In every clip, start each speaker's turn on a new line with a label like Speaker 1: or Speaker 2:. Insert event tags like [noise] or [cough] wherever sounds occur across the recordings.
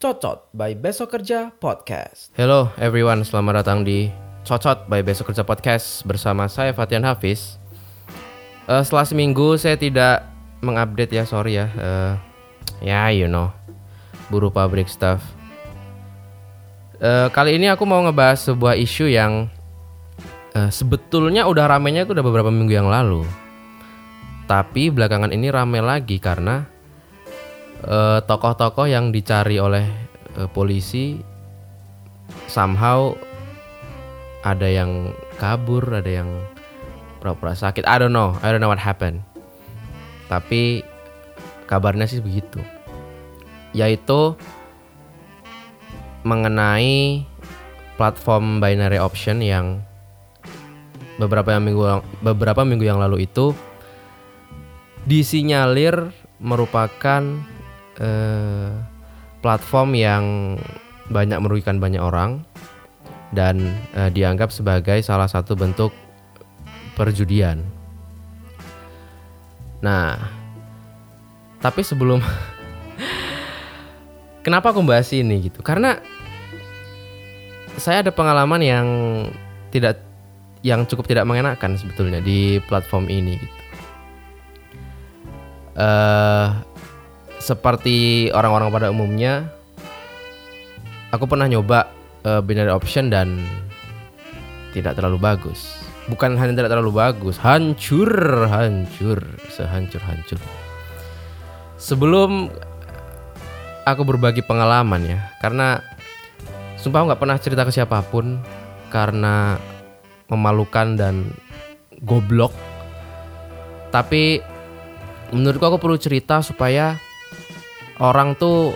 Speaker 1: Cocot by Besok Kerja Podcast.
Speaker 2: Hello everyone, selamat datang di Cocot by Besok Kerja Podcast bersama saya Fatian Hafiz. Uh, setelah seminggu saya tidak mengupdate ya, sorry ya. Uh, ya, you know, buru pabrik stuff. Uh, kali ini aku mau ngebahas sebuah isu yang uh, sebetulnya udah ramenya itu udah beberapa minggu yang lalu. Tapi belakangan ini rame lagi karena tokoh tokoh-tokoh yang dicari oleh uh, polisi somehow ada yang kabur, ada yang pura-pura sakit. I don't know, I don't know what happened. Tapi kabarnya sih begitu. Yaitu mengenai platform binary option yang beberapa minggu beberapa minggu yang lalu itu disinyalir merupakan eh, platform yang banyak merugikan banyak orang dan eh, dianggap sebagai salah satu bentuk perjudian. Nah, tapi sebelum [laughs] kenapa aku bahas ini gitu? Karena saya ada pengalaman yang tidak yang cukup tidak mengenakan sebetulnya di platform ini gitu. Uh, seperti orang-orang pada umumnya, aku pernah nyoba uh, binary option dan tidak terlalu bagus. Bukan hanya tidak terlalu bagus, hancur, hancur, sehancur-hancur. Sebelum aku berbagi pengalaman ya, karena sumpah nggak pernah cerita ke siapa pun karena memalukan dan goblok. Tapi menurutku aku perlu cerita supaya orang tuh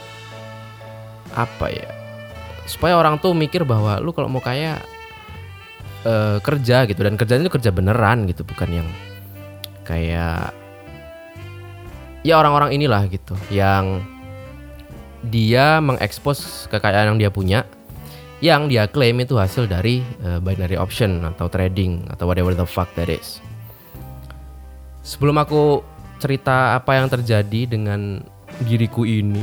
Speaker 2: apa ya supaya orang tuh mikir bahwa lu kalau mau kaya uh, kerja gitu dan kerjanya itu kerja beneran gitu bukan yang kayak ya orang-orang inilah gitu yang dia mengekspos kekayaan yang dia punya yang dia klaim itu hasil dari uh, binary option atau trading atau whatever the fuck that is. Sebelum aku cerita apa yang terjadi dengan diriku ini,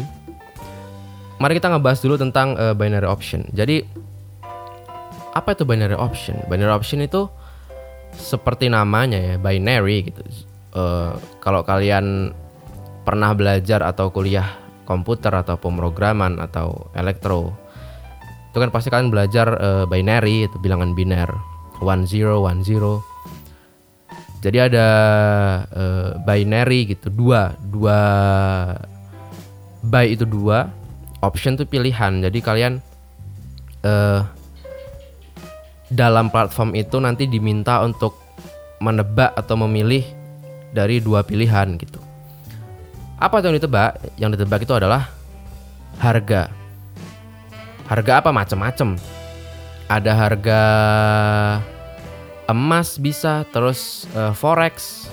Speaker 2: mari kita ngebahas dulu tentang uh, binary option. Jadi apa itu binary option? Binary option itu seperti namanya ya, binary gitu. Uh, kalau kalian pernah belajar atau kuliah komputer atau pemrograman atau elektro, itu kan pasti kalian belajar uh, binary itu bilangan biner, one zero one zero. Jadi ada uh, binary gitu dua dua by itu dua option tuh pilihan. Jadi kalian uh, dalam platform itu nanti diminta untuk menebak atau memilih dari dua pilihan gitu. Apa yang ditebak? Yang ditebak itu adalah harga harga apa? Macam-macam ada harga emas bisa terus uh, forex.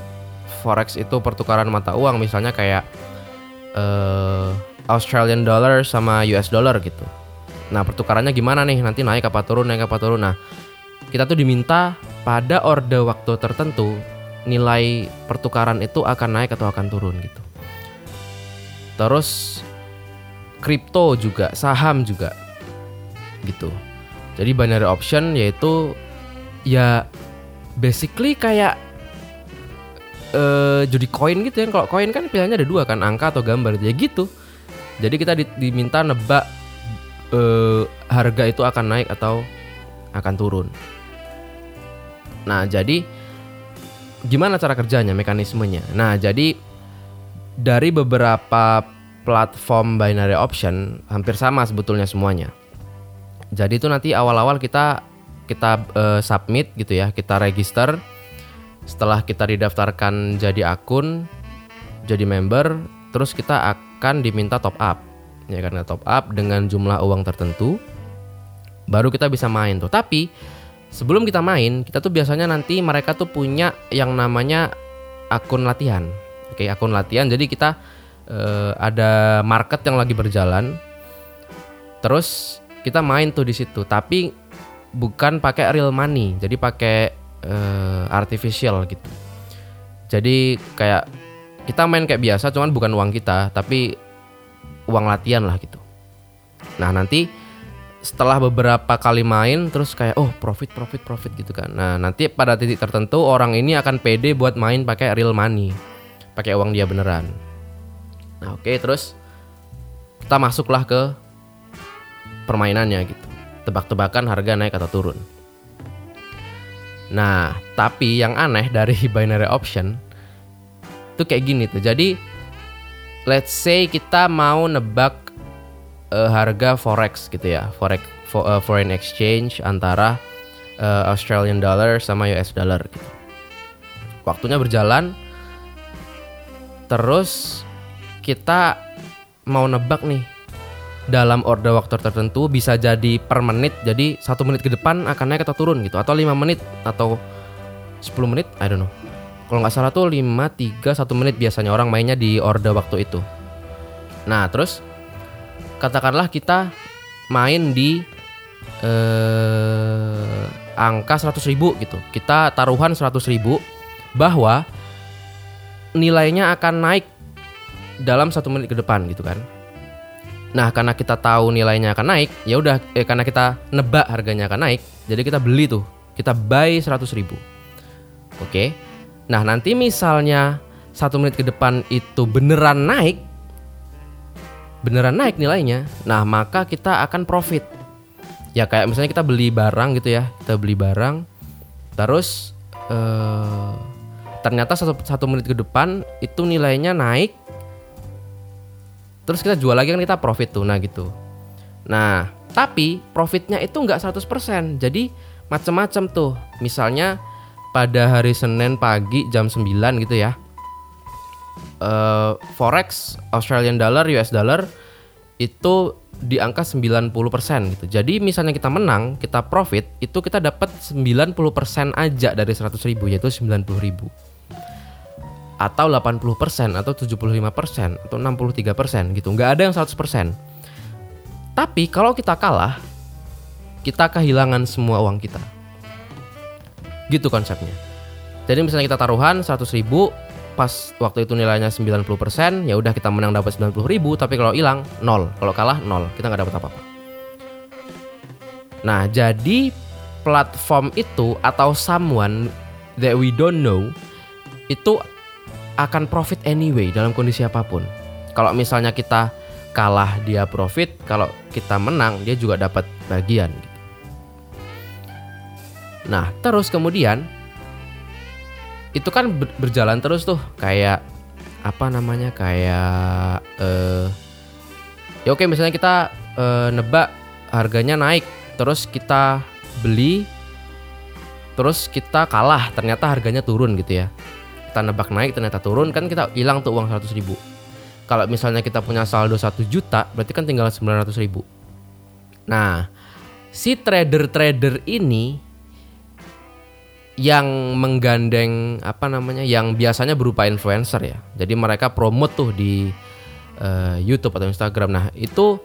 Speaker 2: Forex itu pertukaran mata uang misalnya kayak uh, Australian dollar sama US dollar gitu. Nah pertukarannya gimana nih? Nanti naik apa turun naik apa turun. Nah kita tuh diminta pada orde waktu tertentu nilai pertukaran itu akan naik atau akan turun gitu. Terus kripto juga saham juga gitu jadi binary option yaitu ya basically kayak uh, judi koin gitu ya. Kalau koin kan pilihannya ada dua kan, angka atau gambar. Ya gitu. Jadi kita di, diminta nebak uh, harga itu akan naik atau akan turun. Nah, jadi gimana cara kerjanya, mekanismenya? Nah, jadi dari beberapa platform binary option hampir sama sebetulnya semuanya. Jadi itu nanti awal-awal kita kita uh, submit gitu ya, kita register. Setelah kita didaftarkan jadi akun, jadi member, terus kita akan diminta top up. Ya karena top up dengan jumlah uang tertentu baru kita bisa main tuh. Tapi sebelum kita main, kita tuh biasanya nanti mereka tuh punya yang namanya akun latihan. Oke, akun latihan. Jadi kita uh, ada market yang lagi berjalan. Terus kita main tuh di situ. Tapi bukan pakai real money jadi pakai uh, artificial gitu. Jadi kayak kita main kayak biasa, cuman bukan uang kita, tapi uang latihan lah gitu. Nah nanti setelah beberapa kali main terus kayak oh profit profit profit gitu kan. Nah nanti pada titik tertentu orang ini akan pede buat main pakai real money, pakai uang dia beneran. Nah oke terus kita masuklah ke permainannya gitu. Tebak-tebakan harga naik atau turun. Nah, tapi yang aneh dari [laughs] binary option itu kayak gini tuh. Jadi let's say kita mau nebak uh, harga forex gitu ya, forex for, uh, foreign exchange antara uh, Australian dollar sama US dollar gitu. Waktunya berjalan terus kita mau nebak nih dalam order waktu tertentu bisa jadi per menit. Jadi satu menit ke depan akan naik atau turun gitu. Atau lima menit atau 10 menit I don't know. Kalau nggak salah tuh 5 3 1 menit biasanya orang mainnya di order waktu itu. Nah terus katakanlah kita main di eh, angka 100 ribu gitu. Kita taruhan 100 ribu bahwa nilainya akan naik dalam satu menit ke depan gitu kan Nah, karena kita tahu nilainya akan naik, ya udah eh, karena kita nebak harganya akan naik, jadi kita beli tuh. Kita buy 100 ribu. Oke. Nah, nanti misalnya satu menit ke depan itu beneran naik, beneran naik nilainya, nah maka kita akan profit. Ya kayak misalnya kita beli barang gitu ya, kita beli barang, terus eh, ternyata satu, satu menit ke depan itu nilainya naik terus kita jual lagi kan kita profit tuh nah gitu. Nah tapi profitnya itu nggak 100% jadi macam-macam tuh. Misalnya pada hari Senin pagi jam 9 gitu ya uh, forex Australian dollar US dollar itu di angka 90% gitu. Jadi misalnya kita menang, kita profit, itu kita dapat 90% aja dari 100 ribu yaitu 90 ribu atau 80% atau 75% atau 63% gitu. Nggak ada yang 100%. Tapi kalau kita kalah, kita kehilangan semua uang kita. Gitu konsepnya. Jadi misalnya kita taruhan 100 ribu, pas waktu itu nilainya 90%, ya udah kita menang dapat 90 ribu, tapi kalau hilang nol, kalau kalah nol, kita nggak dapat apa-apa. Nah, jadi platform itu atau someone that we don't know itu akan profit anyway dalam kondisi apa pun. Kalau misalnya kita kalah dia profit, kalau kita menang dia juga dapat bagian. Nah, terus kemudian itu kan berjalan terus tuh kayak apa namanya kayak eh ya oke misalnya kita eh, nebak harganya naik terus kita beli terus kita kalah ternyata harganya turun gitu ya kita nebak naik ternyata turun kan kita hilang tuh uang 100 ribu. Kalau misalnya kita punya saldo 1 juta berarti kan tinggal 900 ribu. Nah si trader-trader ini yang menggandeng apa namanya yang biasanya berupa influencer ya. Jadi mereka promote tuh di uh, YouTube atau Instagram. Nah itu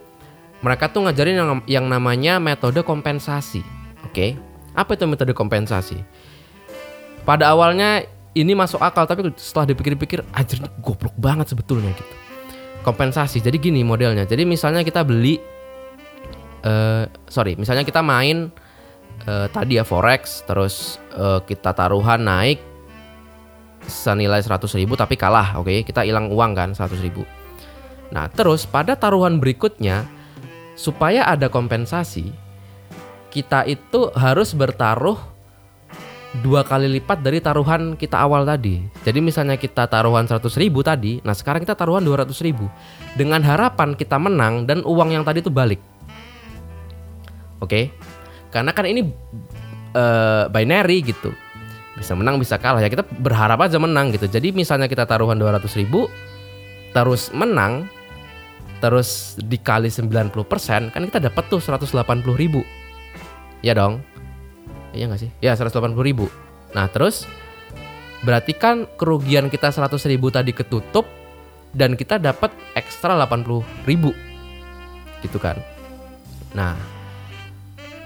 Speaker 2: mereka tuh ngajarin yang yang namanya metode kompensasi oke? Okay? apa itu metode kompensasi? Pada awalnya ini masuk akal tapi setelah dipikir-pikir anjir goblok banget sebetulnya gitu. Kompensasi. Jadi gini modelnya. Jadi misalnya kita beli uh, sorry misalnya kita main uh, tadi ya forex terus uh, kita taruhan naik senilai 100 ribu tapi kalah oke? Okay? kita hilang uang kan 100 ribu. Nah terus pada taruhan berikutnya supaya ada kompensasi kita itu harus bertaruh dua kali lipat dari taruhan kita awal tadi. Jadi misalnya kita taruhan 100 ribu tadi, nah sekarang kita taruhan 200 ribu. Dengan harapan kita menang dan uang yang tadi itu balik. Oke? Okay? Karena kan ini uh, binary gitu. Bisa menang bisa kalah ya kita berharap aja menang gitu. Jadi misalnya kita taruhan 200 ribu, terus menang, terus dikali 90% kan kita dapat tuh 180 ribu. Ya dong Iya nggak sih? Ya 180 ribu. Nah terus berarti kan kerugian kita 100 ribu tadi ketutup dan kita dapat ekstra 80 ribu gitu kan. Nah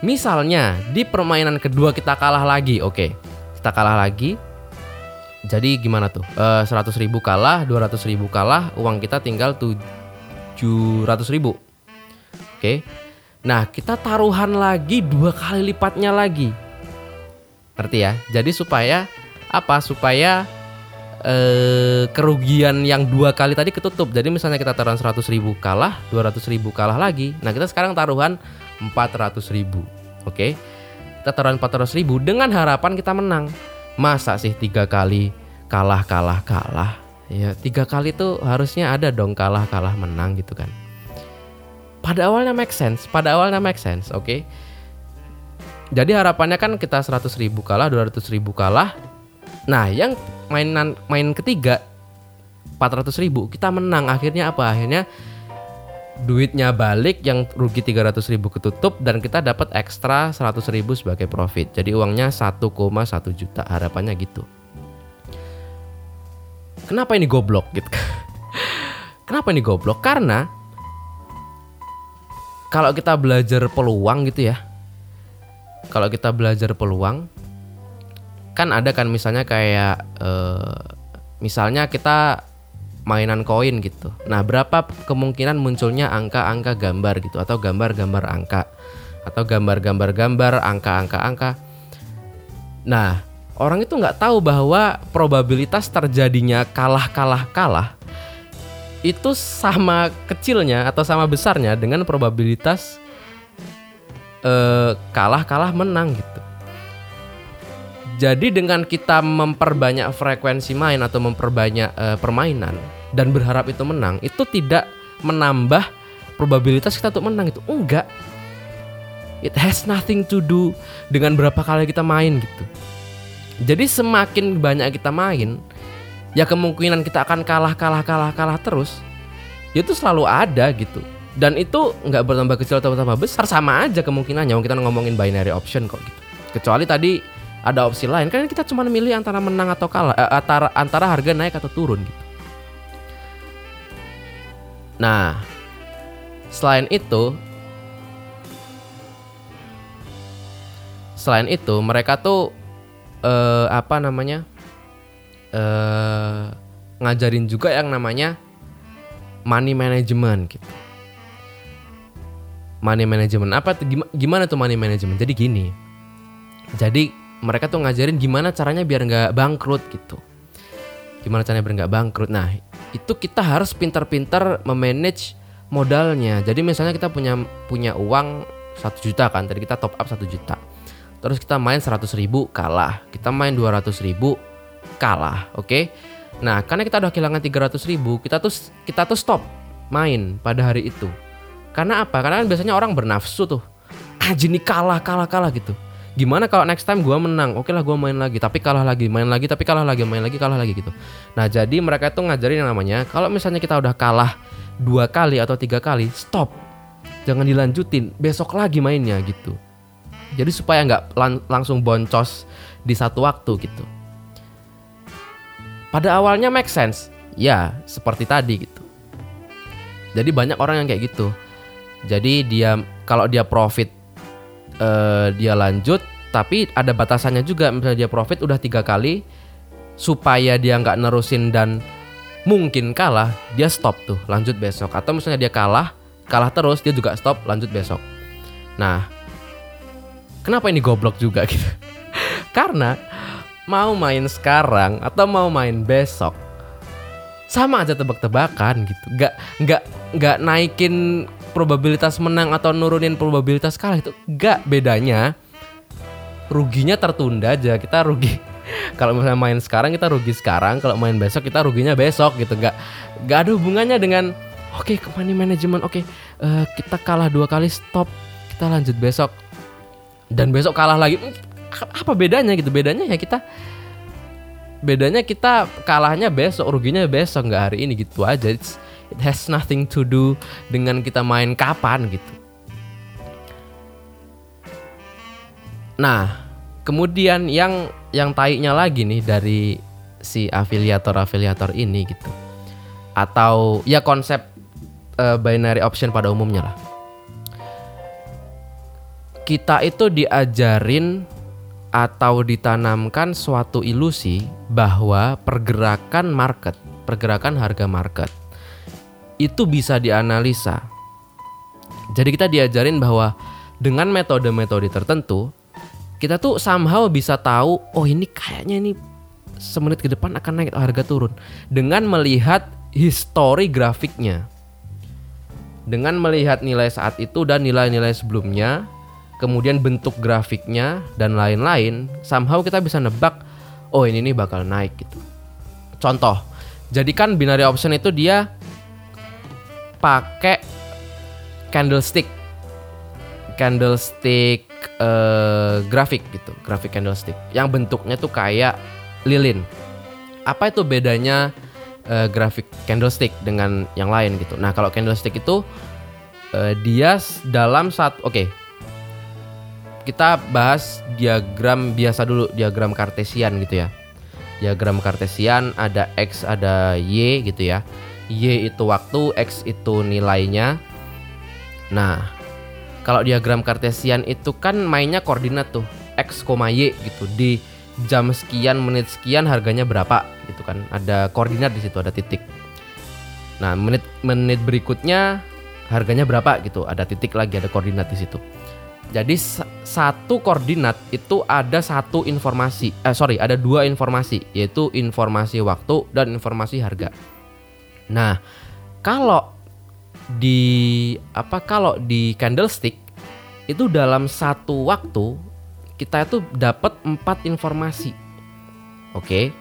Speaker 2: misalnya di permainan kedua kita kalah lagi, oke. Okay. kita kalah lagi. Jadi gimana tuh? Eh, 100 ribu kalah, 200 ribu kalah, uang kita tinggal 700 ribu. Oke. Nah, kita taruhan lagi dua kali lipatnya lagi. Ngerti ya? Jadi supaya apa? Supaya eh, kerugian yang dua kali tadi ketutup. Jadi misalnya kita taruhan 100 ribu kalah, 200 ribu kalah lagi. Nah kita sekarang taruhan 400 ribu. Oke, kita taruhan 400 ribu dengan harapan kita menang. Masa sih tiga kali kalah kalah kalah? Ya tiga kali tuh harusnya ada dong kalah kalah menang gitu kan. Pada awalnya make sense, pada awalnya make sense, oke. Jadi harapannya kan kita 100 ribu kalah, 200 ribu kalah. Nah, yang mainan main ketiga 400 ribu kita menang. Akhirnya apa? Akhirnya duitnya balik yang rugi 300 ribu ketutup dan kita dapat ekstra 100 ribu sebagai profit. Jadi uangnya 1,1 juta harapannya gitu. Kenapa ini goblok gitu? [laughs] Kenapa ini goblok? Karena kalau kita belajar peluang gitu ya kalau kita belajar peluang kan ada kan misalnya kayak eh, misalnya kita mainan koin gitu. Nah, berapa kemungkinan munculnya angka-angka gambar gitu atau gambar-gambar angka atau gambar-gambar gambar angka-angka angka. Nah, orang itu nggak tahu bahwa probabilitas terjadinya kalah-kalah-kalah itu sama kecilnya atau sama besarnya dengan probabilitas eh, kalah-kalah menang gitu. Jadi dengan kita memperbanyak frekuensi main atau memperbanyak eh, permainan dan berharap itu menang, itu tidak menambah probabilitas kita untuk menang itu enggak. It has nothing to do dengan berapa kali kita main gitu. Jadi semakin banyak kita main, ya kemungkinan kita akan kalah kalah kalah kalah terus. Itu selalu ada gitu. Dan itu nggak bertambah kecil atau bertambah besar sama aja kemungkinannya. Kita ngomongin binary option kok gitu. Kecuali tadi ada opsi lain kan kita cuma milih antara menang atau kalah eh, antara antara harga naik atau turun gitu. Nah, selain itu selain itu mereka tuh eh, apa namanya eh, ngajarin juga yang namanya money management gitu. Money management apa gimana, tuh money management? Jadi gini. Jadi mereka tuh ngajarin gimana caranya biar nggak bangkrut gitu. Gimana caranya biar nggak bangkrut. Nah, itu kita harus pintar-pintar memanage modalnya. Jadi misalnya kita punya punya uang satu juta kan, tadi kita top up satu juta. Terus kita main 100 ribu kalah, kita main 200 ribu kalah, oke? Nah, karena kita udah kehilangan 300 ribu, kita tuh kita tuh stop main pada hari itu. Karena apa? Karena biasanya orang bernafsu tuh. Ah, nih kalah, kalah, kalah gitu. Gimana kalau next time gua menang? Oke lah gua main lagi, tapi kalah lagi, main lagi, tapi kalah lagi, main lagi, kalah lagi gitu. Nah, jadi mereka tuh ngajarin yang namanya kalau misalnya kita udah kalah dua kali atau tiga kali, stop. Jangan dilanjutin, besok lagi mainnya gitu. Jadi supaya nggak lan- langsung boncos di satu waktu gitu. Pada awalnya make sense, ya seperti tadi gitu. Jadi banyak orang yang kayak gitu. Jadi dia kalau dia profit eh, dia lanjut, tapi ada batasannya juga. Misalnya dia profit udah tiga kali, supaya dia nggak nerusin dan mungkin kalah, dia stop tuh, lanjut besok. Atau misalnya dia kalah, kalah terus, dia juga stop, lanjut besok. Nah, kenapa ini goblok juga gitu? [laughs] Karena mau main sekarang atau mau main besok sama aja tebak-tebakan gitu. Nggak nggak nggak naikin probabilitas menang atau nurunin probabilitas kalah itu nggak bedanya. Ruginya tertunda aja. Kita rugi [laughs] kalau misalnya main sekarang kita rugi sekarang, kalau main besok kita ruginya besok gitu. Nggak nggak ada hubungannya dengan oke okay, money management. Oke, eh, kita kalah dua kali stop, kita lanjut besok dan besok kalah lagi apa bedanya gitu bedanya ya kita bedanya kita kalahnya besok ruginya besok nggak hari ini gitu aja It's, it has nothing to do dengan kita main kapan gitu. Nah kemudian yang yang taiknya lagi nih dari si afiliator afiliator ini gitu. Atau ya konsep uh, binary option pada umumnya lah. Kita itu diajarin atau ditanamkan suatu ilusi bahwa pergerakan market, pergerakan harga market itu bisa dianalisa. Jadi kita diajarin bahwa dengan metode-metode tertentu kita tuh somehow bisa tahu oh ini kayaknya ini semenit ke depan akan naik harga turun dengan melihat histori grafiknya. Dengan melihat nilai saat itu dan nilai-nilai sebelumnya, kemudian bentuk grafiknya dan lain-lain, somehow kita bisa nebak oh ini nih bakal naik gitu. Contoh, jadi kan binary option itu dia pakai candlestick candlestick uh, grafik gitu, grafik candlestick yang bentuknya tuh kayak lilin. Apa itu bedanya uh, grafik candlestick dengan yang lain gitu. Nah, kalau candlestick itu uh, dia dalam satu oke. Okay, kita bahas diagram biasa dulu, diagram kartesian gitu ya. Diagram kartesian ada x, ada y gitu ya. Y itu waktu, x itu nilainya. Nah, kalau diagram kartesian itu kan mainnya koordinat tuh x, y gitu. Di jam sekian menit sekian harganya berapa gitu kan. Ada koordinat di situ ada titik. Nah menit menit berikutnya harganya berapa gitu. Ada titik lagi ada koordinat di situ. Jadi satu koordinat itu ada satu informasi eh sorry ada dua informasi yaitu informasi waktu dan informasi harga nah kalau di apa kalau di candlestick itu dalam satu waktu kita itu dapat empat informasi. Oke.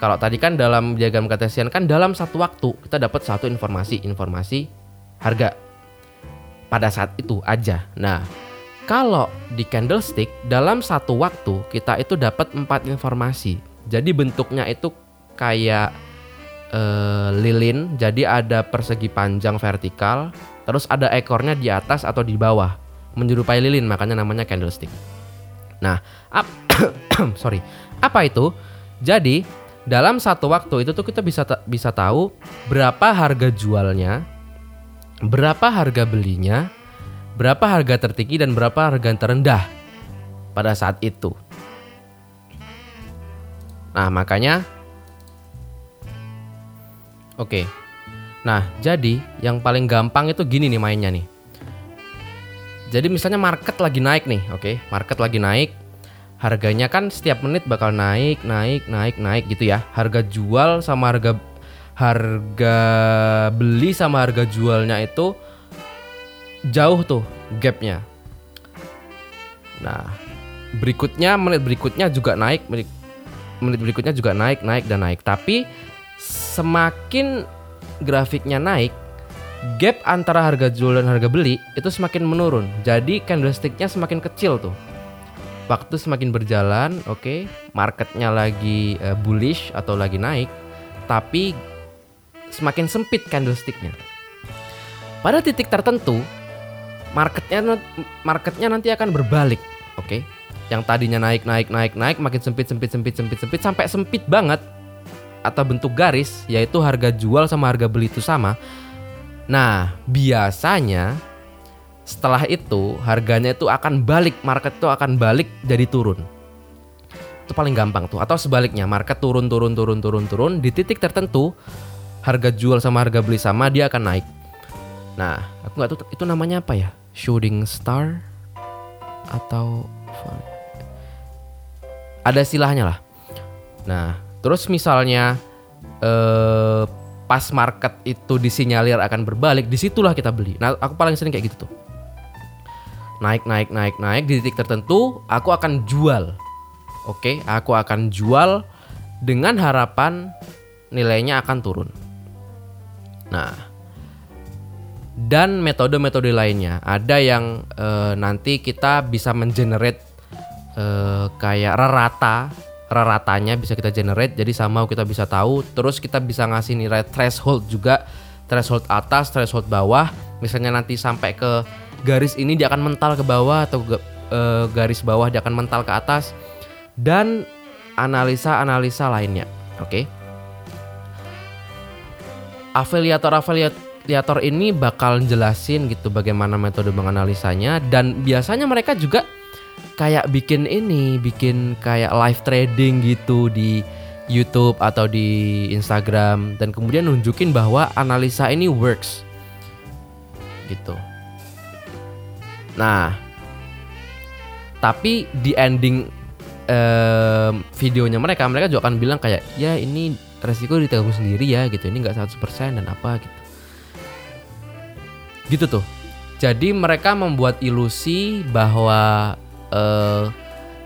Speaker 2: Kalau tadi kan dalam diagram kartesian kan dalam satu waktu kita dapat satu informasi, informasi harga pada saat itu aja. Nah, kalau di candlestick dalam satu waktu kita itu dapat empat informasi. Jadi bentuknya itu kayak uh, lilin, jadi ada persegi panjang vertikal, terus ada ekornya di atas atau di bawah, menyerupai lilin, makanya namanya candlestick. Nah, ap [coughs] sorry, apa itu? Jadi dalam satu waktu itu tuh kita bisa bisa tahu berapa harga jualnya, berapa harga belinya, berapa harga tertinggi dan berapa harga terendah pada saat itu. Nah, makanya Oke. Nah, jadi yang paling gampang itu gini nih mainnya nih. Jadi misalnya market lagi naik nih, oke, market lagi naik, harganya kan setiap menit bakal naik, naik, naik, naik gitu ya. Harga jual sama harga harga beli sama harga jualnya itu jauh tuh gapnya. Nah, berikutnya menit berikutnya juga naik, menit berikutnya juga naik, naik dan naik. Tapi semakin grafiknya naik, gap antara harga jual dan harga beli itu semakin menurun. Jadi candlesticknya semakin kecil tuh. Waktu semakin berjalan, oke, okay, marketnya lagi uh, bullish atau lagi naik, tapi semakin sempit candlesticknya. Pada titik tertentu, marketnya marketnya nanti akan berbalik, oke? Okay? Yang tadinya naik naik naik naik makin sempit sempit sempit sempit sempit sampai sempit banget atau bentuk garis yaitu harga jual sama harga beli itu sama Nah, biasanya setelah itu harganya itu akan balik, market itu akan balik jadi turun. Itu paling gampang tuh. Atau sebaliknya, market turun turun turun turun turun di titik tertentu harga jual sama harga beli sama dia akan naik. Nah, aku nggak tahu itu namanya apa ya? Shooting star atau ada istilahnya lah. Nah, terus misalnya eh pas market itu disinyalir akan berbalik, di situlah kita beli. Nah, aku paling sering kayak gitu tuh. Naik, naik, naik, naik di titik tertentu, aku akan jual. Oke, aku akan jual dengan harapan nilainya akan turun. Nah, dan metode-metode lainnya ada yang e, nanti kita bisa mengenerate e, kayak rata ratanya bisa kita generate jadi sama kita bisa tahu. Terus kita bisa ngasih nilai threshold juga threshold atas threshold bawah. Misalnya nanti sampai ke garis ini dia akan mental ke bawah atau ke, e, garis bawah dia akan mental ke atas. Dan analisa-analisa lainnya oke? Okay? afiliator afiliator ini bakal jelasin gitu bagaimana metode menganalisanya. Dan biasanya mereka juga kayak bikin ini, bikin kayak live trading gitu di YouTube atau di Instagram dan kemudian nunjukin bahwa analisa ini works. Gitu. Nah, tapi di ending em, videonya mereka, mereka juga akan bilang kayak ya ini resiko ditanggung sendiri ya gitu. Ini nggak 100% dan apa gitu. Gitu tuh. Jadi mereka membuat ilusi bahwa eh,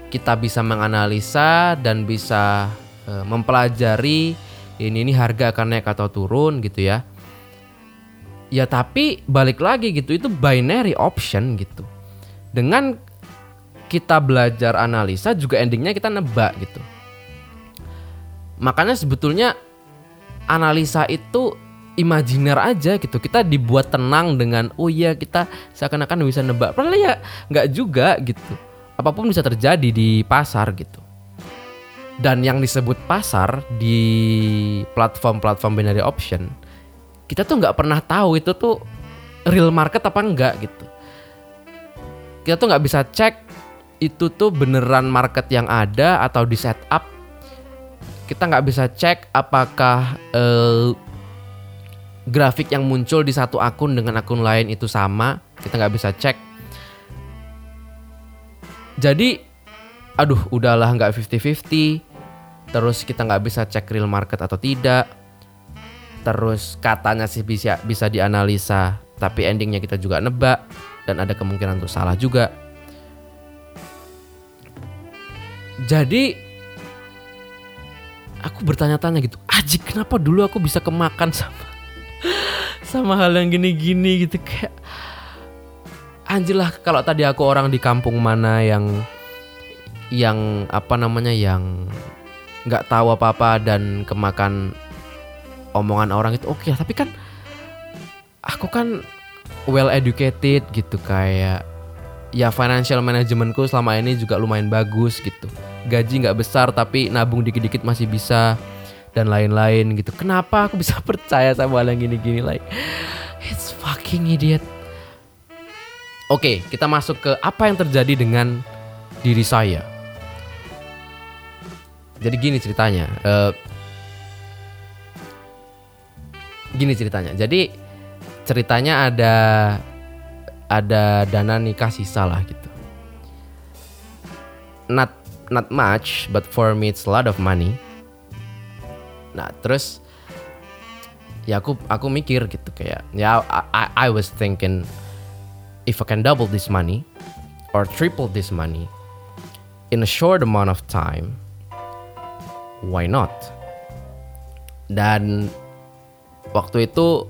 Speaker 2: kita bisa menganalisa dan bisa eh, mempelajari ini ini harga akan naik atau turun gitu ya. Ya tapi balik lagi gitu itu binary option gitu. Dengan kita belajar analisa juga endingnya kita nebak gitu. Makanya sebetulnya analisa itu imajiner aja gitu. Kita dibuat tenang dengan oh iya kita seakan-akan bisa nebak. Padahal ya nggak juga gitu. Apa pun bisa terjadi di pasar gitu. Dan yang disebut pasar di platform-platform binary option, kita tuh nggak pernah tahu itu tuh real market apa enggak gitu. Kita tuh nggak bisa cek itu tuh beneran market yang ada atau di setup. Kita nggak bisa cek apakah eh, grafik yang muncul di satu akun dengan akun lain itu sama kita nggak bisa cek jadi aduh udahlah nggak 50-50 terus kita nggak bisa cek real market atau tidak. Terus katanya sih bisa bisa dianalisa tapi endingnya kita juga nebak dan ada kemungkinan untuk salah juga. Jadi aku bertanya-tanya gitu Ajik kenapa dulu aku bisa kemakan sama [laughs] sama hal yang gini-gini? Gitu kayak anjir lah kalau tadi aku orang di kampung mana yang yang apa namanya yang nggak tahu apa-apa dan kemakan omongan orang itu oke lah. Tapi kan aku kan well educated gitu kayak ya financial managementku selama ini juga lumayan bagus gitu. Gaji nggak besar tapi nabung dikit-dikit masih bisa dan lain-lain gitu. Kenapa aku bisa [laughs] percaya sama hal yang gini-gini like it's fucking idiot oke kita masuk ke apa yang terjadi dengan diri saya. Jadi gini ceritanya eh, gini ceritanya. Jadi ceritanya ada ada dana nikah sisa lah gitu. Not not much but for me it's a lot of money. Nah terus ya aku aku mikir gitu kayak ya I- I was thinking if I can double this money or triple this money in a short amount of time why not? Dan waktu itu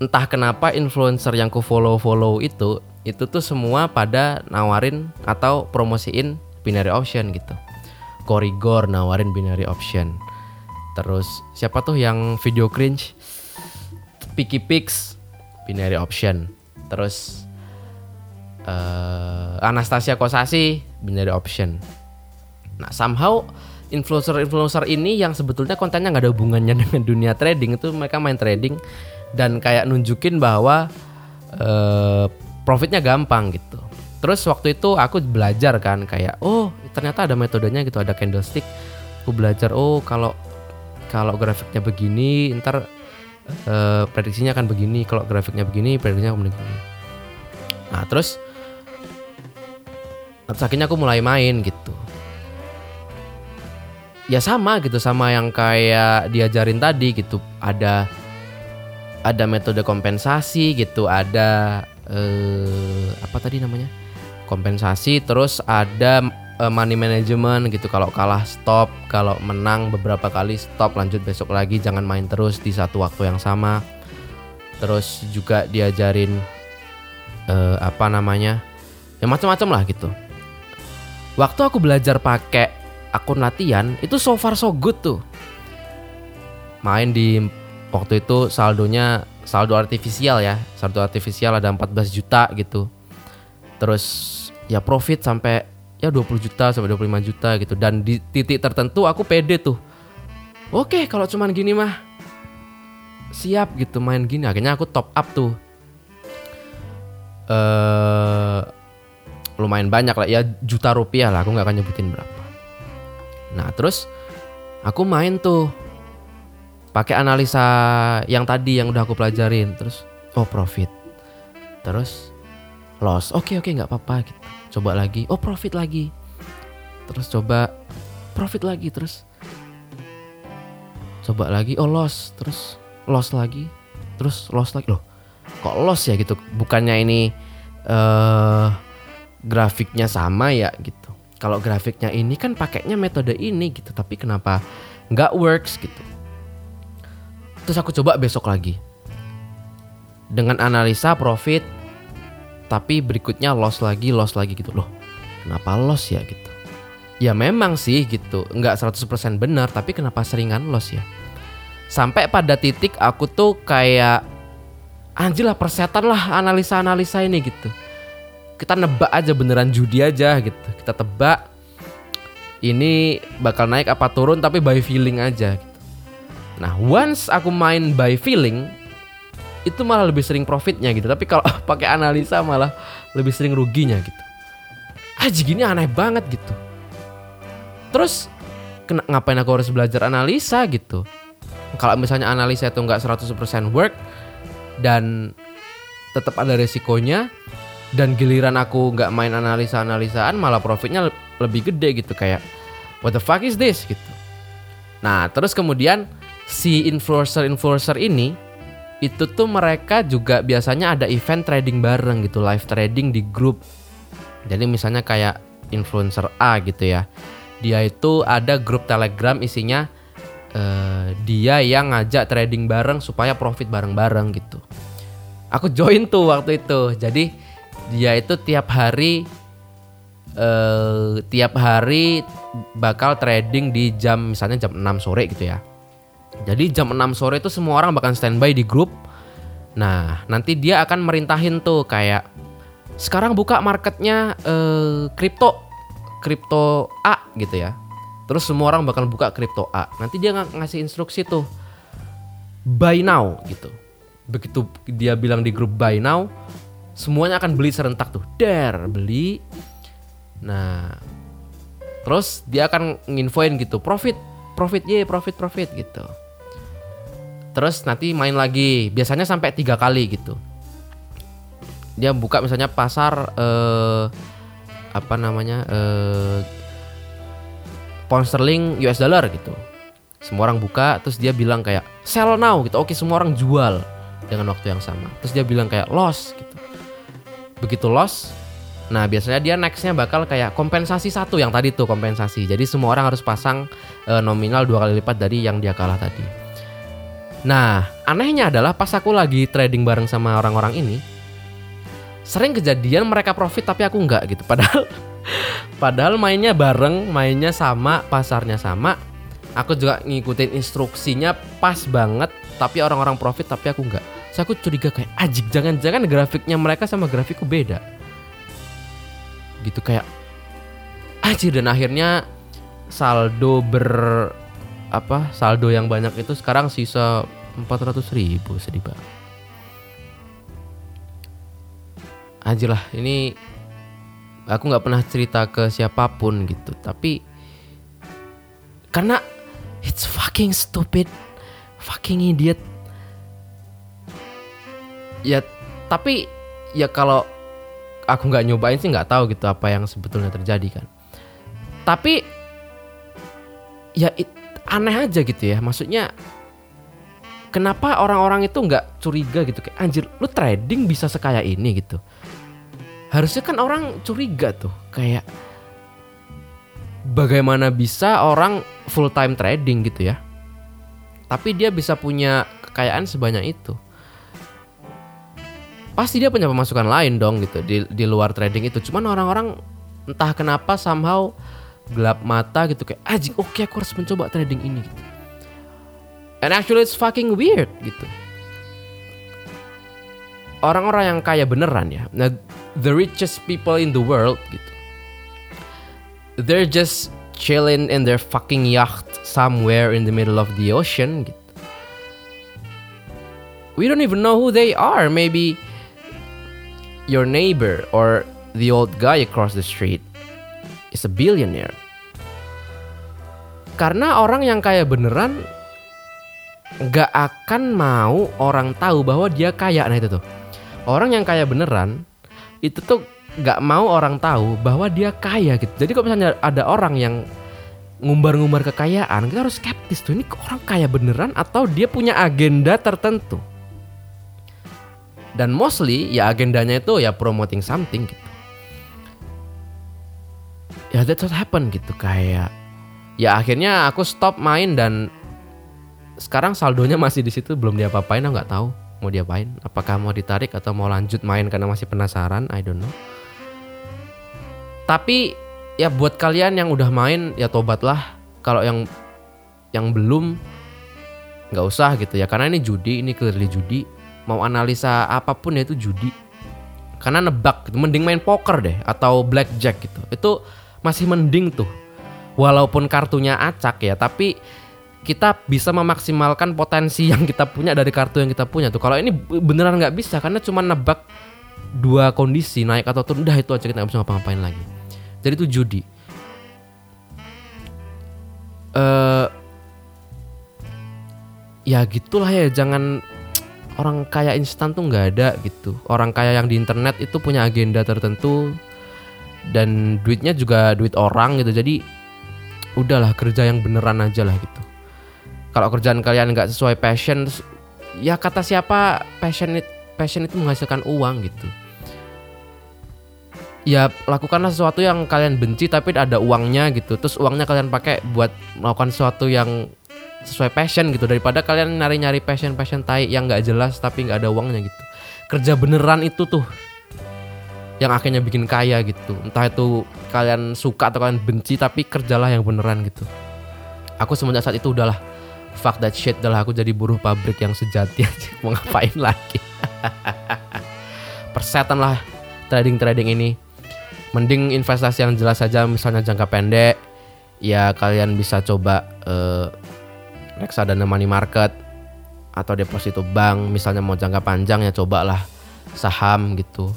Speaker 2: entah kenapa influencer yang ku follow follow itu itu tuh semua pada nawarin atau promosiin binary option gitu. Korigor nawarin binary option. Terus siapa tuh yang video cringe? Picky Pix binary option. Terus eh, Anastasia Kosasi binary option nah somehow influencer-influencer ini yang sebetulnya kontennya nggak ada hubungannya [laughs] dengan dunia trading itu mereka main trading dan kayak nunjukin bahwa eh, profitnya gampang gitu. Terus waktu itu aku belajar kan kayak oh ternyata ada metodenya gitu ada candlestick. Aku belajar oh kalau kalau grafiknya begini ntar eh, prediksinya akan begini kalau grafiknya begini prediksinya akan begini. Nah terus terus akhirnya aku mulai main gitu. Ya sama gitu sama yang kayak diajarin tadi gitu. Ada ada metode kompensasi gitu. Ada eh, apa tadi namanya? Kompensasi terus ada eh, money management gitu. Kalau kalah stop. Kalau menang beberapa kali stop. Lanjut besok lagi jangan main terus di satu waktu yang sama. Terus juga diajarin eh, apa namanya? Ya macam-macam lah gitu waktu aku belajar pakai akun latihan itu so far so good tuh. Main di waktu itu saldonya saldo artifisial ya. Saldo artifisial ada 14 juta gitu. Terus ya profit sampai ya 20 juta sampai 25 juta gitu. Dan di titik tertentu aku pede tuh. Oke kalau cuman gini mah siap gitu main gini. Akhirnya aku top up tuh. Eh lumayan banyak lah ya juta rupiah lah aku nggak akan nyebutin berapa. Nah terus aku main tuh pakai analisa yang tadi yang udah aku pelajarin terus oh profit. Terus loss. Oke oke nggak apa-apa gitu. Coba lagi. Oh profit lagi. Terus coba profit lagi terus. Coba lagi oh loss. Terus loss lagi. Terus loss lagi. Loh kok loss ya gitu? Bukannya ini eh grafiknya sama ya gitu. Kalau grafiknya ini kan pakainya metode ini gitu. Tapi kenapa nggak works gitu. Terus aku coba besok lagi. Dengan analisa profit tapi berikutnya loss lagi loss lagi gitu. Loh kenapa loss ya gitu? Ya memang sih gitu. Nggak 100% benar tapi kenapa seringan loss ya? Sampai pada titik aku tuh kayak anjir lah persetan lah analisa-analisa ini gitu kita nebak aja beneran judi aja gitu. Kita tebak ini bakal naik apa turun tapi by feeling aja gitu. nah once aku main by feeling itu malah lebih sering profitnya gitu. Tapi kalau [laughs] pakai analisa malah lebih sering ruginya gitu. Aja gini aneh banget gitu. Terus kena, ngapain aku harus belajar analisa gitu? Kalau misalnya analisa itu nggak 100% work dan tetap ada resikonya dan giliran aku nggak main analisa analisaan malah profitnya le- lebih gede gitu kayak what the fuck is this? gitu. Nah terus kemudian si influencer influencer ini itu tuh mereka juga biasanya ada event trading bareng gitu live trading di grup. Jadi misalnya kayak influencer A gitu ya dia itu ada grup telegram isinya eh, dia yang ngajak trading bareng supaya profit bareng-bareng gitu. Aku join tuh waktu itu jadi dia itu tiap hari eh tiap hari bakal trading di jam misalnya jam 6 sore gitu ya. Jadi jam 6 sore itu semua orang bakal standby di grup. Nah, nanti dia akan merintahin tuh kayak sekarang buka marketnya eh, kripto kripto A gitu ya. Terus semua orang bakal buka kripto A. Nanti dia ng- ngasih instruksi tuh buy now gitu. Begitu dia bilang di grup buy now, semuanya akan beli serentak tuh. Der, beli. Nah, terus dia akan nginfoin gitu, profit, profit ye, profit, profit gitu. Terus nanti main lagi, biasanya sampai tiga kali gitu. Dia buka misalnya pasar eh, apa namanya eh, pound sterling US dollar gitu. Semua orang buka, terus dia bilang kayak sell now gitu. Oke, semua orang jual dengan waktu yang sama. Terus dia bilang kayak loss. Begitu loss, nah biasanya dia nextnya bakal kayak kompensasi satu yang tadi tuh kompensasi. Jadi semua orang harus pasang eh, nominal dua kali lipat dari yang dia kalah tadi. Nah, anehnya adalah pas aku lagi trading bareng sama orang-orang ini, sering kejadian mereka profit tapi aku enggak gitu. Padahal [laughs] padahal mainnya bareng, mainnya sama, pasarnya sama. Aku juga ngikutin instruksinya pas banget, tapi orang-orang profit tapi aku enggak. So aku curiga kayak ajik jangan-jangan grafiknya mereka sama grafikku beda. Gitu kayak anjir dan akhirnya saldo ber apa saldo yang banyak itu sekarang sisa 400 ribu sedih banget. Anjir lah ini aku nggak pernah cerita ke siapa pun gitu tapi karena it's fucking stupid fucking idiot ya tapi ya kalau aku nggak nyobain sih nggak tahu gitu apa yang sebetulnya terjadi kan. Tapi ya it- aneh aja gitu ya. Maksudnya kenapa orang-orang itu nggak curiga gitu? Kayak anjir lu trading bisa sekaya ini gitu. Harusnya kan orang curiga tuh. Kayak bagaimana bisa orang full time trading gitu ya? Tapi dia bisa punya kekayaan sebanyak itu pasti dia punya pemasukan lain dong gitu di di luar trading itu cuman orang-orang entah kenapa somehow gelap mata gitu kayak anjing oke aku harus mencoba trading ini gitu. and actually it's fucking weird gitu orang-orang yang kaya beneran ya nah the richest people in the world gitu they're just chilling in their fucking yacht somewhere in the middle of the ocean gitu. We don't even know who they are. Maybe your neighbor or the old guy across the street is a billionaire. Karena orang yang kaya beneran nggak akan mau orang tahu bahwa dia kaya. Nah itu tuh. Orang yang kaya beneran itu tuh nggak mau orang tahu bahwa dia kaya gitu. Jadi kalau misalnya ada orang yang ngumbar-ngumbar kekayaan, kita harus skeptis tuh ini orang kaya beneran atau dia punya agenda tertentu. Dan mostly ya agendanya itu ya promoting something gitu. Ya that's what happen gitu. Kayak ya akhirnya aku stop main dan sekarang saldonya masih di situ belum diapa-apain aku nggak tahu mau diapain. Apakah mau ditarik atau mau lanjut main karena masih penasaran? I don't know. Tapi ya buat kalian yang udah main ya tobatlah. Kalau yang yang belum nggak usah gitu ya. Karena ini judi ini clearly judi mau analisa apa pun ya itu judi. Karena nebak gitu. mending main poker deh atau blackjack gitu. Itu masih mending tuh. Walaupun kartunya acak ya tapi kita bisa memaksimalkan potensi yang kita punya dari kartu yang kita punya tuh. Kalau ini beneran nggak bisa karena cuma nebak dua kondisi naik atau turun udah itu aja kita nggak bisa ngapa-ngapain lagi. Jadi itu judi. Eh ya gitulah ya jangan orang kaya instan tuh nggak ada gitu. Orang kaya yang di internet itu punya agenda tertentu dan duitnya juga duit orang gitu. Jadi udahlah kerja yang beneran aja lah gitu. Kalau kerjaan kalian nggak sesuai passion ya kata siapa passion passion itu menghasilkan uang gitu. Ya lakukanlah sesuatu yang kalian benci tapi ada uangnya gitu. Terus uangnya kalian pakai buat melakukan sesuatu yang sesuai passion gitu. Daripada kalian nyari-nyari passion passion tai yang nggak jelas tapi nggak ada uangnya gitu. Kerja beneran itu tuh yang akhirnya bikin kaya gitu. Entah itu kalian suka atau kalian benci tapi kerjalah yang beneran gitu. Aku semenjak saat itu udahlah. Fuck that shit adalah aku jadi buruh pabrik yang sejati [laughs] aja. Mau ngapain lagi? [laughs] Persetan lah trading trading ini. Mending investasi yang jelas saja misalnya jangka pendek. Ya kalian bisa coba eh, reksadana money market atau deposito bank misalnya mau jangka panjang ya cobalah saham gitu.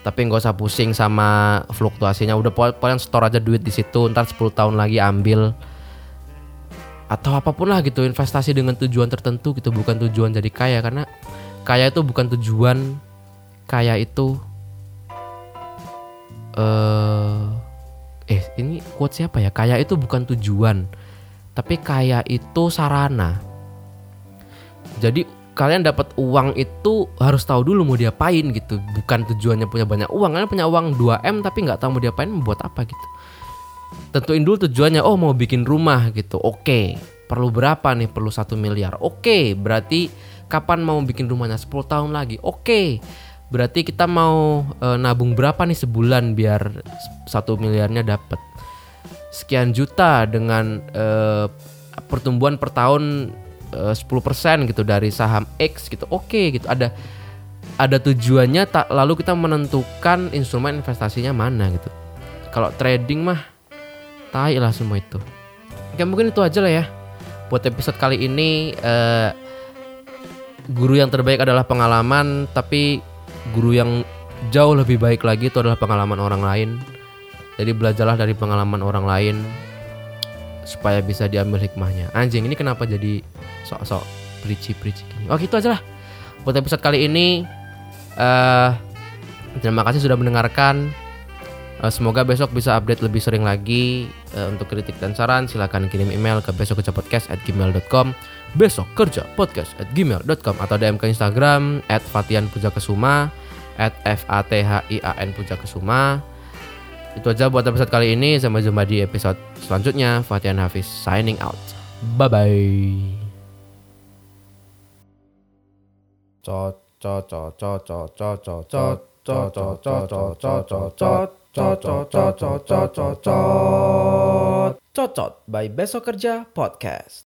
Speaker 2: Tapi nggak usah pusing sama fluktuasinya udah pokoknya store aja duit di situ ntar 10 tahun lagi ambil. Atau apa pun lah gitu investasi dengan tujuan tertentu gitu bukan tujuan jadi kaya karena kaya itu bukan tujuan kaya itu eh eh ini quote siapa ya? Kaya itu bukan tujuan tapi kaya itu sarana. Jadi kalian dapat uang itu harus tahu dulu mau diapain gitu. Bukan tujuannya punya banyak uang. Kalian punya uang 2 m tapi nggak tahu mau diapain membuat apa gitu. Tentuin dulu tujuannya oh mau bikin rumah gitu. Oke perlu berapa nih? Perlu satu miliar. Oke berarti kapan mau bikin rumahnya? 10 tahun lagi. Oke berarti kita mau e, nabung berapa nih sebulan biar satu miliarnya dapat sekian juta dengan e, pertumbuhan per tahun e, 10% gitu dari saham X gitu. Oke gitu. Ada ada tujuannya tak lalu kita menentukan instrumen investasinya mana gitu. Kalau trading mah tai lah semua itu. Oke mungkin itu aja lah ya. Buat episode kali ini eh, guru yang terbaik adalah pengalaman tapi guru yang jauh lebih baik lagi itu adalah pengalaman orang lain jadi belajarlah dari pengalaman orang lain supaya bisa diambil hikmahnya. Anjing ini kenapa jadi sok-sok preachy-preachy gini? Oh gitu aja lah buat episode kali ini eh terima kasih sudah mendengarkan. Eh, semoga besok bisa update lebih sering lagi. Eh, untuk kritik dan saran silahkan kirim email ke besokkerjapodcast@gmail.com besok kerja podcast at gmail.com atau DM ke Instagram at Fatian Pujakesuma at F A T H I A N Pujakesuma itu aja buat episode kali ini sampai jumpa di episode selanjutnya Fatian Hafiz signing out bye bye
Speaker 1: cot cot cot cot cot cot cot cot cot cot cot cot cot cot cot Cocot, cocot, cocot, cocot. Cocot by Besok Kerja Podcast.